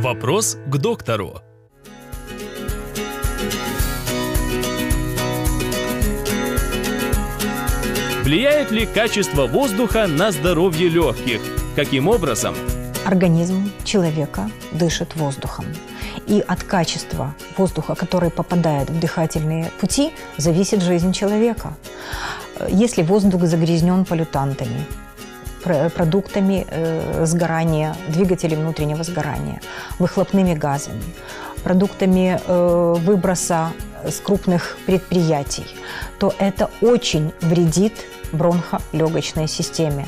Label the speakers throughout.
Speaker 1: Вопрос к доктору. Влияет ли качество воздуха на здоровье легких? Каким образом?
Speaker 2: Организм человека дышит воздухом. И от качества воздуха, который попадает в дыхательные пути, зависит жизнь человека. Если воздух загрязнен полютантами, продуктами э, сгорания, двигателей внутреннего сгорания, выхлопными газами, продуктами э, выброса с крупных предприятий, то это очень вредит бронхолегочной системе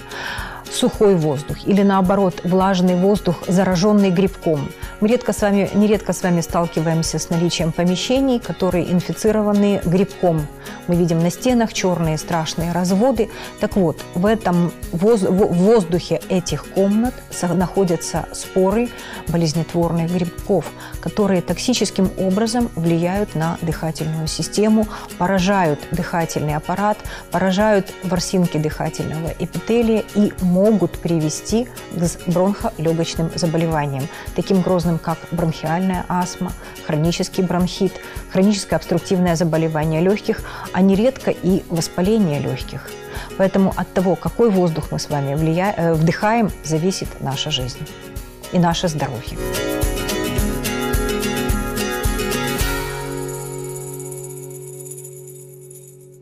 Speaker 2: сухой воздух или наоборот влажный воздух, зараженный грибком. Мы редко с вами, нередко с вами сталкиваемся с наличием помещений, которые инфицированы грибком. Мы видим на стенах черные страшные разводы. Так вот, в этом воз, в воздухе этих комнат находятся споры болезнетворных грибков, которые токсическим образом влияют на дыхательную систему, поражают дыхательный аппарат, поражают ворсинки дыхательного эпителия и могут могут привести к бронхолегочным заболеваниям, таким грозным, как бронхиальная астма, хронический бронхит, хроническое обструктивное заболевание легких, а нередко и воспаление легких. Поэтому от того, какой воздух мы с вами влия... Э, вдыхаем, зависит наша жизнь и наше здоровье.